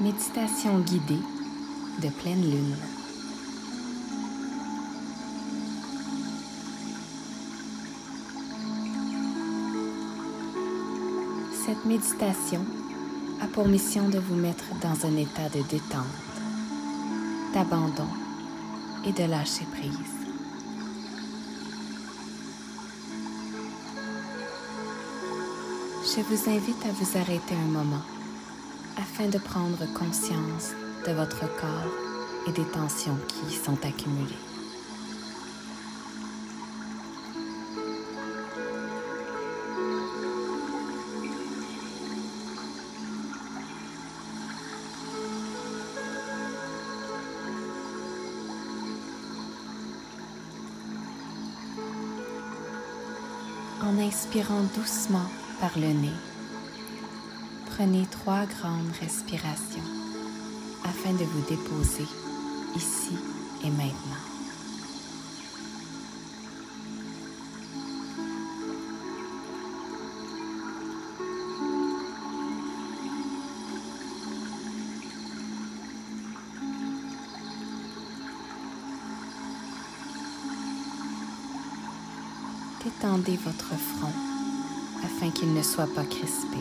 Méditation guidée de pleine lune. Cette méditation a pour mission de vous mettre dans un état de détente, d'abandon et de lâcher prise. Je vous invite à vous arrêter un moment afin de prendre conscience de votre corps et des tensions qui y sont accumulées. En inspirant doucement par le nez, prenez trois grandes respirations afin de vous déposer ici et maintenant. Détendez votre front afin qu'il ne soit pas crispé.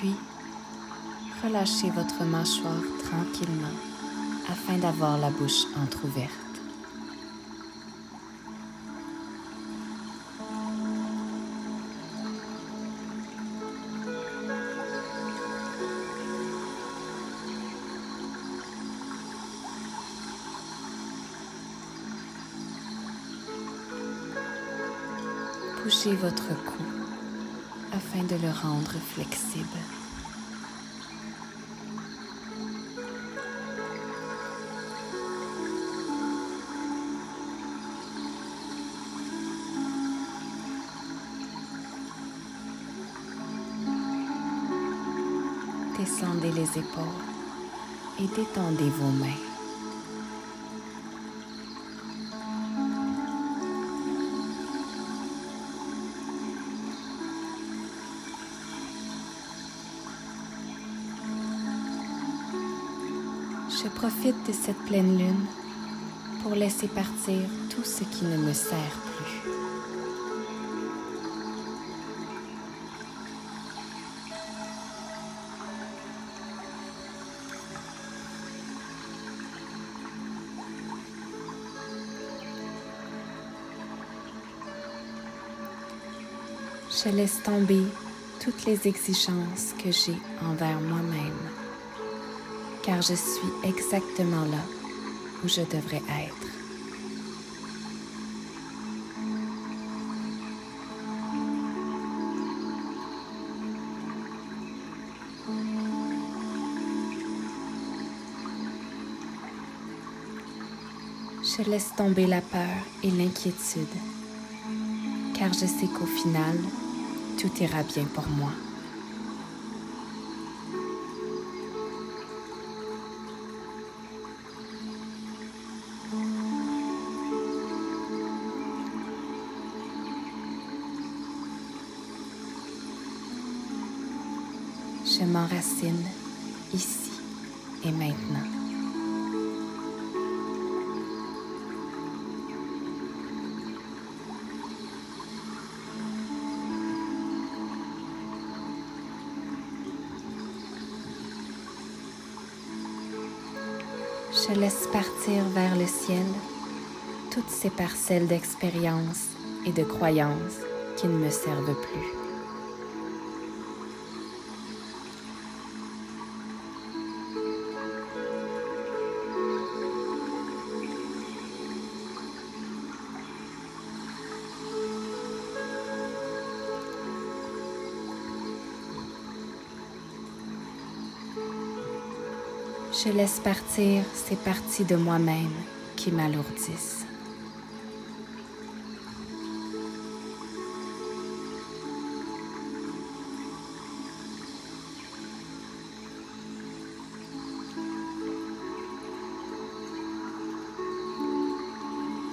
Puis, relâchez votre mâchoire tranquillement afin d'avoir la bouche entr'ouverte. Bougez votre cou afin de le rendre flexible. Descendez les épaules et détendez vos mains. Je profite de cette pleine lune pour laisser partir tout ce qui ne me sert plus. Je laisse tomber toutes les exigences que j'ai envers moi-même, car je suis exactement là où je devrais être. Je laisse tomber la peur et l'inquiétude, car je sais qu'au final, tout ira bien pour moi. Je m'enracine ici et maintenant. Je laisse partir vers le ciel toutes ces parcelles d'expérience et de croyances qui ne me servent plus. Je laisse partir ces parties de moi-même qui m'alourdissent.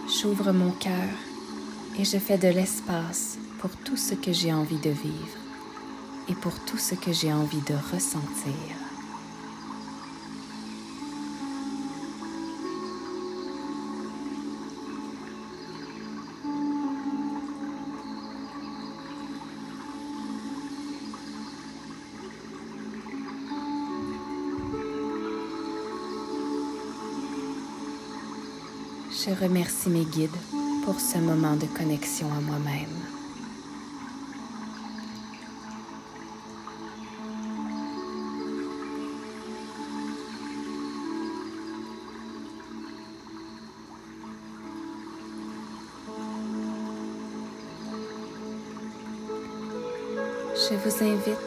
J'ouvre mon cœur et je fais de l'espace pour tout ce que j'ai envie de vivre et pour tout ce que j'ai envie de ressentir. Je remercie mes guides pour ce moment de connexion à moi-même. Je vous invite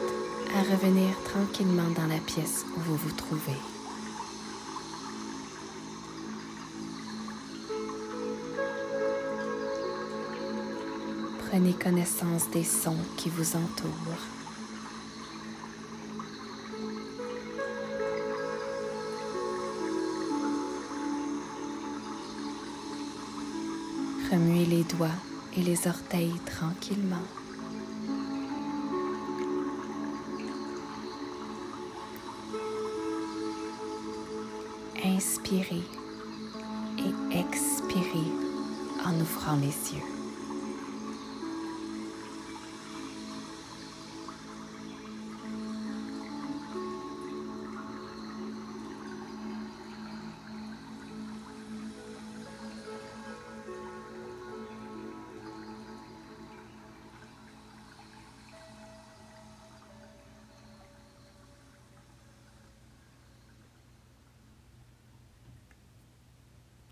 à revenir tranquillement dans la pièce où vous vous trouvez. Prenez connaissance des sons qui vous entourent. Remuez les doigts et les orteils tranquillement. Inspirez et expirez en ouvrant les yeux.